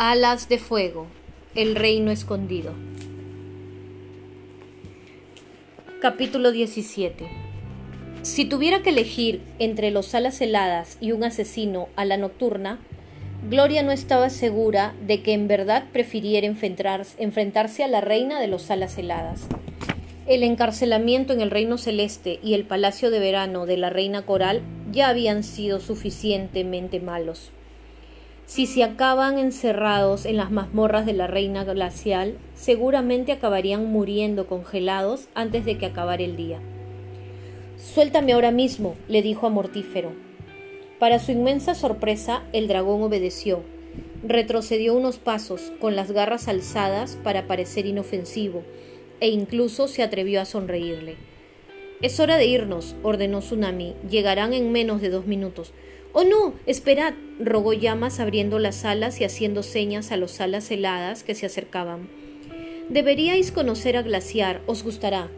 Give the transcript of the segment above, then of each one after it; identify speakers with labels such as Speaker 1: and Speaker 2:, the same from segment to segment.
Speaker 1: Alas de fuego, el reino escondido. Capítulo 17. Si tuviera que elegir entre los alas heladas y un asesino a la nocturna, Gloria no estaba segura de que en verdad prefiriera enfrentarse a la reina de los alas heladas. El encarcelamiento en el reino celeste y el palacio de verano de la reina coral ya habían sido suficientemente malos. Si se acaban encerrados en las mazmorras de la reina glacial, seguramente acabarían muriendo congelados antes de que acabara el día. Suéltame ahora mismo, le dijo a Mortífero. Para su inmensa sorpresa, el dragón obedeció. Retrocedió unos pasos, con las garras alzadas para parecer inofensivo, e incluso se atrevió a sonreírle. Es hora de irnos, ordenó Tsunami. Llegarán en menos de dos minutos. Oh no, esperad, rogó Llamas abriendo las alas y haciendo señas a los alas heladas que se acercaban. Deberíais conocer a Glaciar, os gustará.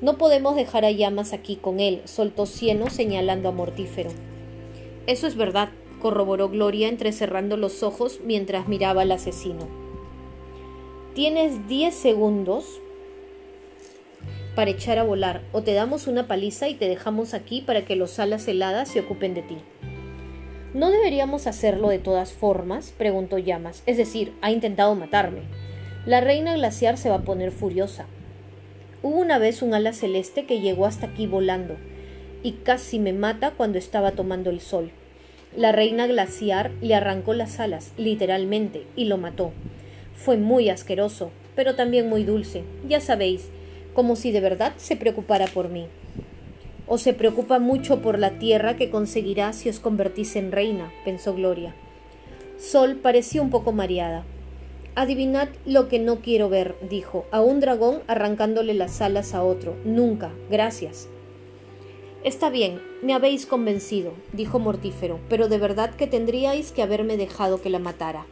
Speaker 1: No podemos dejar a Llamas aquí con él, soltó Cieno señalando a Mortífero. Eso es verdad, corroboró Gloria entrecerrando los ojos mientras miraba al asesino. Tienes diez segundos para echar a volar, o te damos una paliza y te dejamos aquí para que los alas heladas se ocupen de ti. ¿No deberíamos hacerlo de todas formas? preguntó Llamas. Es decir, ha intentado matarme. La reina glaciar se va a poner furiosa. Hubo una vez un ala celeste que llegó hasta aquí volando y casi me mata cuando estaba tomando el sol. La reina glaciar le arrancó las alas, literalmente, y lo mató. Fue muy asqueroso, pero también muy dulce, ya sabéis, como si de verdad se preocupara por mí o se preocupa mucho por la tierra que conseguirá si os convertís en reina, pensó Gloria. Sol parecía un poco mareada. Adivinad lo que no quiero ver, dijo, a un dragón arrancándole las alas a otro. Nunca, gracias. Está bien, me habéis convencido, dijo Mortífero, pero de verdad que tendríais que haberme dejado que la matara.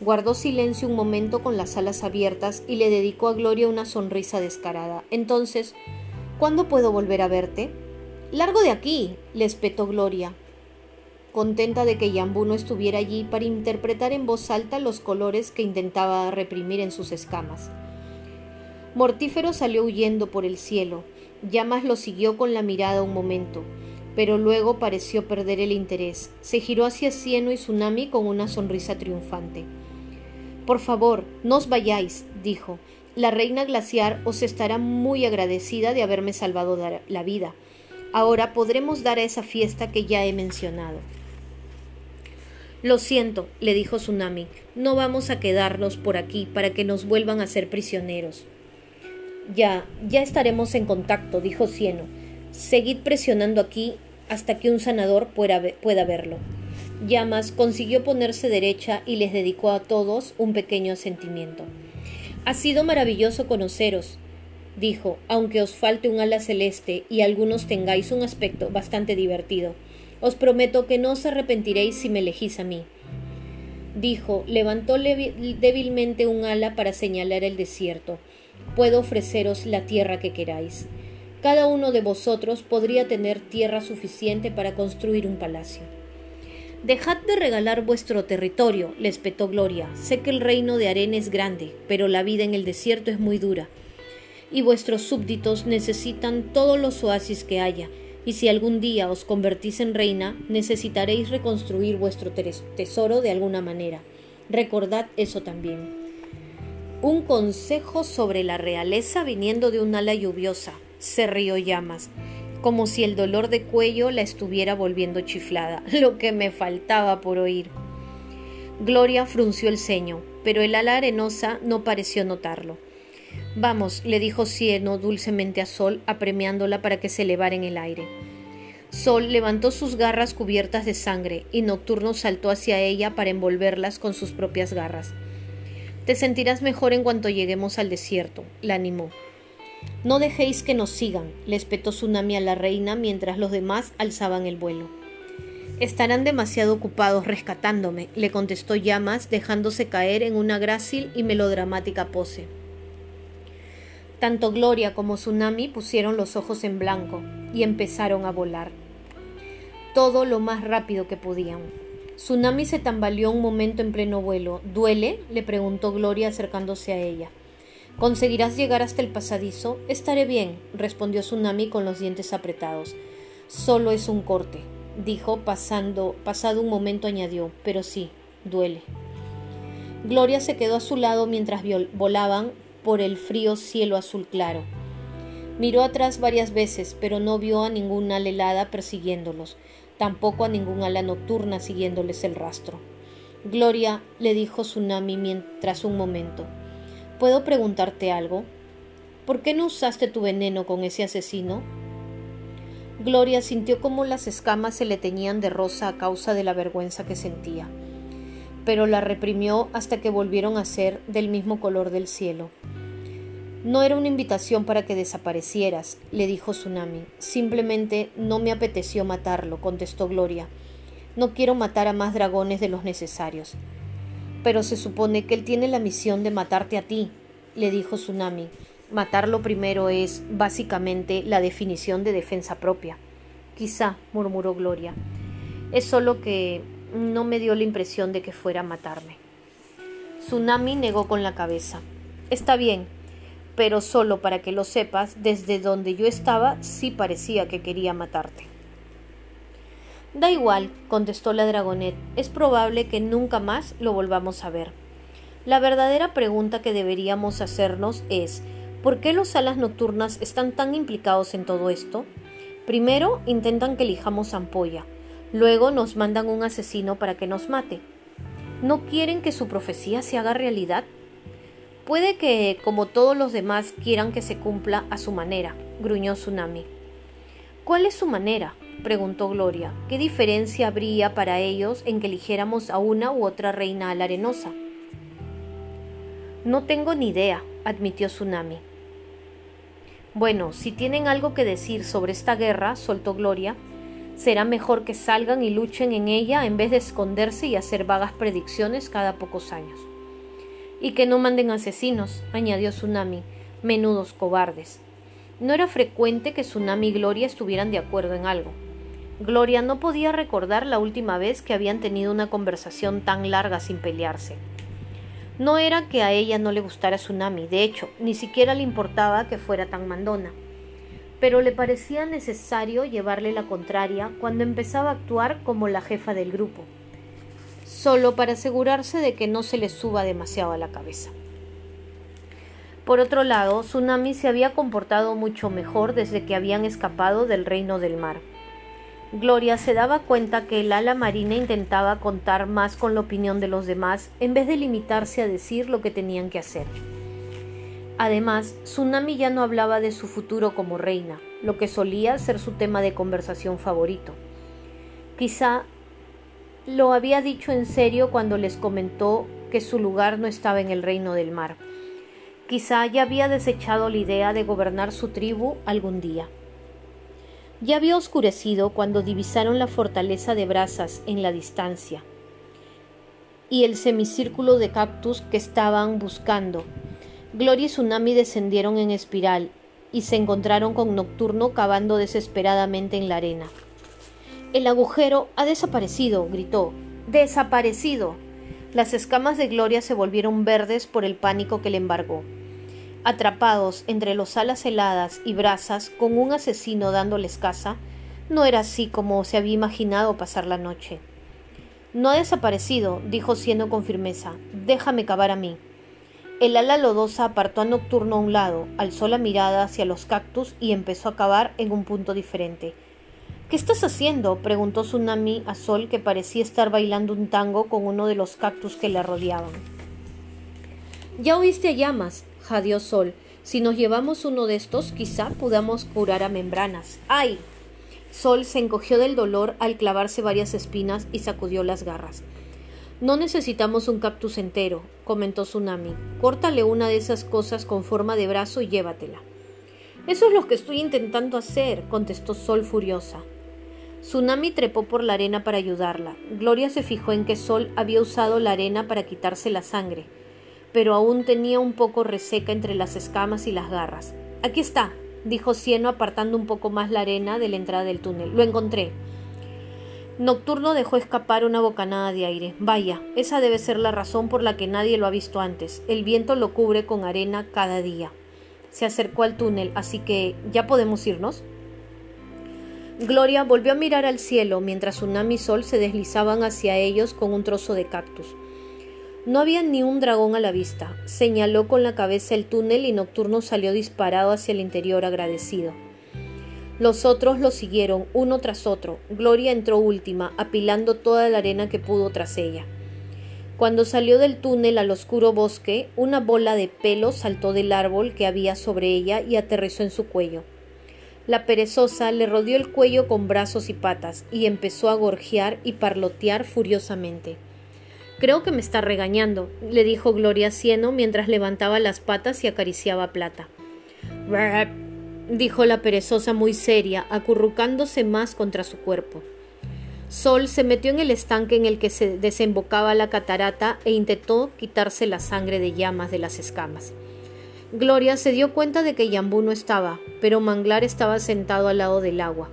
Speaker 1: Guardó silencio un momento con las alas abiertas y le dedicó a Gloria una sonrisa descarada. Entonces ¿Cuándo puedo volver a verte? Largo de aquí, le espetó Gloria, contenta de que Yambú no estuviera allí para interpretar en voz alta los colores que intentaba reprimir en sus escamas. Mortífero salió huyendo por el cielo. Llamas lo siguió con la mirada un momento, pero luego pareció perder el interés. Se giró hacia Cieno y Tsunami con una sonrisa triunfante. Por favor, no os vayáis, dijo. La reina glaciar os estará muy agradecida de haberme salvado la vida. Ahora podremos dar a esa fiesta que ya he mencionado. Lo siento, le dijo Tsunami, no vamos a quedarnos por aquí para que nos vuelvan a ser prisioneros. Ya, ya estaremos en contacto, dijo Cieno. Seguid presionando aquí hasta que un sanador pueda, pueda verlo. Llamas consiguió ponerse derecha y les dedicó a todos un pequeño asentimiento. Ha sido maravilloso conoceros, dijo, aunque os falte un ala celeste y algunos tengáis un aspecto bastante divertido. Os prometo que no os arrepentiréis si me elegís a mí. Dijo, levantó débilmente un ala para señalar el desierto. Puedo ofreceros la tierra que queráis. Cada uno de vosotros podría tener tierra suficiente para construir un palacio. Dejad de regalar vuestro territorio, le espetó Gloria. Sé que el reino de Arena es grande, pero la vida en el desierto es muy dura. Y vuestros súbditos necesitan todos los oasis que haya, y si algún día os convertís en reina, necesitaréis reconstruir vuestro tesoro de alguna manera. Recordad eso también. Un consejo sobre la realeza viniendo de un ala lluviosa, se rió Llamas como si el dolor de cuello la estuviera volviendo chiflada, lo que me faltaba por oír. Gloria frunció el ceño, pero el ala arenosa no pareció notarlo. Vamos, le dijo Cieno dulcemente a Sol, apremiándola para que se elevara en el aire. Sol levantó sus garras cubiertas de sangre y Nocturno saltó hacia ella para envolverlas con sus propias garras. Te sentirás mejor en cuanto lleguemos al desierto, la animó. No dejéis que nos sigan, le espetó Tsunami a la reina mientras los demás alzaban el vuelo. Estarán demasiado ocupados rescatándome, le contestó Llamas, dejándose caer en una grácil y melodramática pose. Tanto Gloria como Tsunami pusieron los ojos en blanco y empezaron a volar. Todo lo más rápido que podían. Tsunami se tambaleó un momento en pleno vuelo. ¿Duele? le preguntó Gloria acercándose a ella. ¿Conseguirás llegar hasta el pasadizo? Estaré bien, respondió Tsunami con los dientes apretados. Solo es un corte, dijo, pasando, pasado un momento añadió, pero sí, duele. Gloria se quedó a su lado mientras volaban por el frío cielo azul claro. Miró atrás varias veces, pero no vio a ninguna alelada persiguiéndolos, tampoco a ningún ala nocturna siguiéndoles el rastro. Gloria, le dijo Tsunami mientras un momento. ¿Puedo preguntarte algo? ¿Por qué no usaste tu veneno con ese asesino? Gloria sintió como las escamas se le teñían de rosa a causa de la vergüenza que sentía, pero la reprimió hasta que volvieron a ser del mismo color del cielo. No era una invitación para que desaparecieras, le dijo Tsunami. Simplemente no me apeteció matarlo, contestó Gloria. No quiero matar a más dragones de los necesarios. Pero se supone que él tiene la misión de matarte a ti, le dijo Tsunami. Matarlo primero es, básicamente, la definición de defensa propia. Quizá, murmuró Gloria. Es solo que no me dio la impresión de que fuera a matarme. Tsunami negó con la cabeza. Está bien, pero solo para que lo sepas, desde donde yo estaba sí parecía que quería matarte. Da igual, contestó la dragonet, es probable que nunca más lo volvamos a ver. La verdadera pregunta que deberíamos hacernos es ¿por qué los alas nocturnas están tan implicados en todo esto? Primero intentan que elijamos ampolla, luego nos mandan un asesino para que nos mate. ¿No quieren que su profecía se haga realidad? Puede que, como todos los demás, quieran que se cumpla a su manera, gruñó Tsunami. ¿Cuál es su manera? Preguntó Gloria. ¿Qué diferencia habría para ellos en que eligiéramos a una u otra reina a la arenosa? No tengo ni idea, admitió Tsunami. Bueno, si tienen algo que decir sobre esta guerra, soltó Gloria, será mejor que salgan y luchen en ella en vez de esconderse y hacer vagas predicciones cada pocos años. Y que no manden asesinos, añadió Tsunami, menudos cobardes. No era frecuente que Tsunami y Gloria estuvieran de acuerdo en algo. Gloria no podía recordar la última vez que habían tenido una conversación tan larga sin pelearse. No era que a ella no le gustara Tsunami, de hecho, ni siquiera le importaba que fuera tan mandona. Pero le parecía necesario llevarle la contraria cuando empezaba a actuar como la jefa del grupo solo para asegurarse de que no se le suba demasiado a la cabeza. Por otro lado, Tsunami se había comportado mucho mejor desde que habían escapado del reino del mar. Gloria se daba cuenta que el ala marina intentaba contar más con la opinión de los demás en vez de limitarse a decir lo que tenían que hacer. Además, Tsunami ya no hablaba de su futuro como reina, lo que solía ser su tema de conversación favorito. Quizá lo había dicho en serio cuando les comentó que su lugar no estaba en el reino del mar. Quizá ya había desechado la idea de gobernar su tribu algún día. Ya había oscurecido cuando divisaron la fortaleza de brasas en la distancia y el semicírculo de cactus que estaban buscando. Gloria y Tsunami descendieron en espiral y se encontraron con Nocturno cavando desesperadamente en la arena. El agujero ha desaparecido, gritó. ¡Desaparecido! Las escamas de Gloria se volvieron verdes por el pánico que le embargó. Atrapados entre los alas heladas y brasas, con un asesino dándoles caza, no era así como se había imaginado pasar la noche. No ha desaparecido, dijo siendo con firmeza. Déjame cavar a mí. El ala lodosa apartó a Nocturno a un lado, alzó la mirada hacia los cactus y empezó a cavar en un punto diferente. ¿Qué estás haciendo? preguntó Tsunami a Sol, que parecía estar bailando un tango con uno de los cactus que le rodeaban. Ya oíste a llamas, jadeó Sol. Si nos llevamos uno de estos, quizá podamos curar a membranas. ¡Ay! Sol se encogió del dolor al clavarse varias espinas y sacudió las garras. No necesitamos un cactus entero, comentó Tsunami. Córtale una de esas cosas con forma de brazo y llévatela. Eso es lo que estoy intentando hacer, contestó Sol furiosa. Tsunami trepó por la arena para ayudarla. Gloria se fijó en que Sol había usado la arena para quitarse la sangre, pero aún tenía un poco reseca entre las escamas y las garras. Aquí está, dijo Cieno apartando un poco más la arena de la entrada del túnel. Lo encontré. Nocturno dejó escapar una bocanada de aire. Vaya, esa debe ser la razón por la que nadie lo ha visto antes. El viento lo cubre con arena cada día. Se acercó al túnel, así que ¿ya podemos irnos? Gloria volvió a mirar al cielo mientras Tsunami y Sol se deslizaban hacia ellos con un trozo de cactus. No había ni un dragón a la vista. Señaló con la cabeza el túnel y Nocturno salió disparado hacia el interior agradecido. Los otros lo siguieron, uno tras otro. Gloria entró última, apilando toda la arena que pudo tras ella. Cuando salió del túnel al oscuro bosque, una bola de pelo saltó del árbol que había sobre ella y aterrizó en su cuello. La perezosa le rodeó el cuello con brazos y patas y empezó a gorjear y parlotear furiosamente. Creo que me está regañando, le dijo Gloria Cieno mientras levantaba las patas y acariciaba Plata dijo la perezosa muy seria, acurrucándose más contra su cuerpo. Sol se metió en el estanque en el que se desembocaba la catarata e intentó quitarse la sangre de llamas de las escamas. Gloria se dio cuenta de que Yambú no estaba, pero Manglar estaba sentado al lado del agua,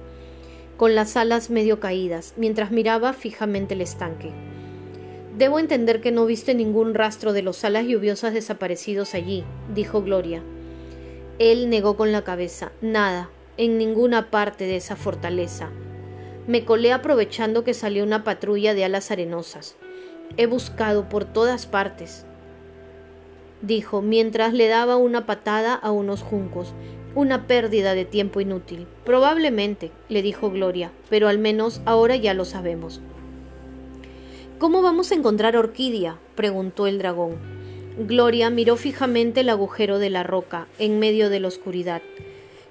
Speaker 1: con las alas medio caídas, mientras miraba fijamente el estanque. Debo entender que no viste ningún rastro de los alas lluviosas desaparecidos allí, dijo Gloria. Él negó con la cabeza. Nada, en ninguna parte de esa fortaleza. Me colé aprovechando que salió una patrulla de alas arenosas. He buscado por todas partes, dijo, mientras le daba una patada a unos juncos. Una pérdida de tiempo inútil. Probablemente, le dijo Gloria, pero al menos ahora ya lo sabemos. ¿Cómo vamos a encontrar Orquídea? preguntó el dragón. Gloria miró fijamente el agujero de la roca, en medio de la oscuridad.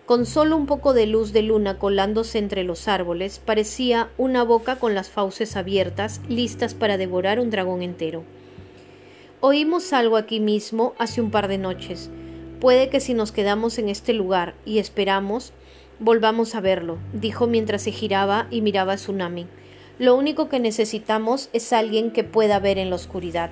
Speaker 1: Con solo un poco de luz de luna colándose entre los árboles, parecía una boca con las fauces abiertas, listas para devorar un dragón entero. Oímos algo aquí mismo hace un par de noches. Puede que si nos quedamos en este lugar y esperamos, volvamos a verlo, dijo mientras se giraba y miraba a Tsunami. Lo único que necesitamos es alguien que pueda ver en la oscuridad.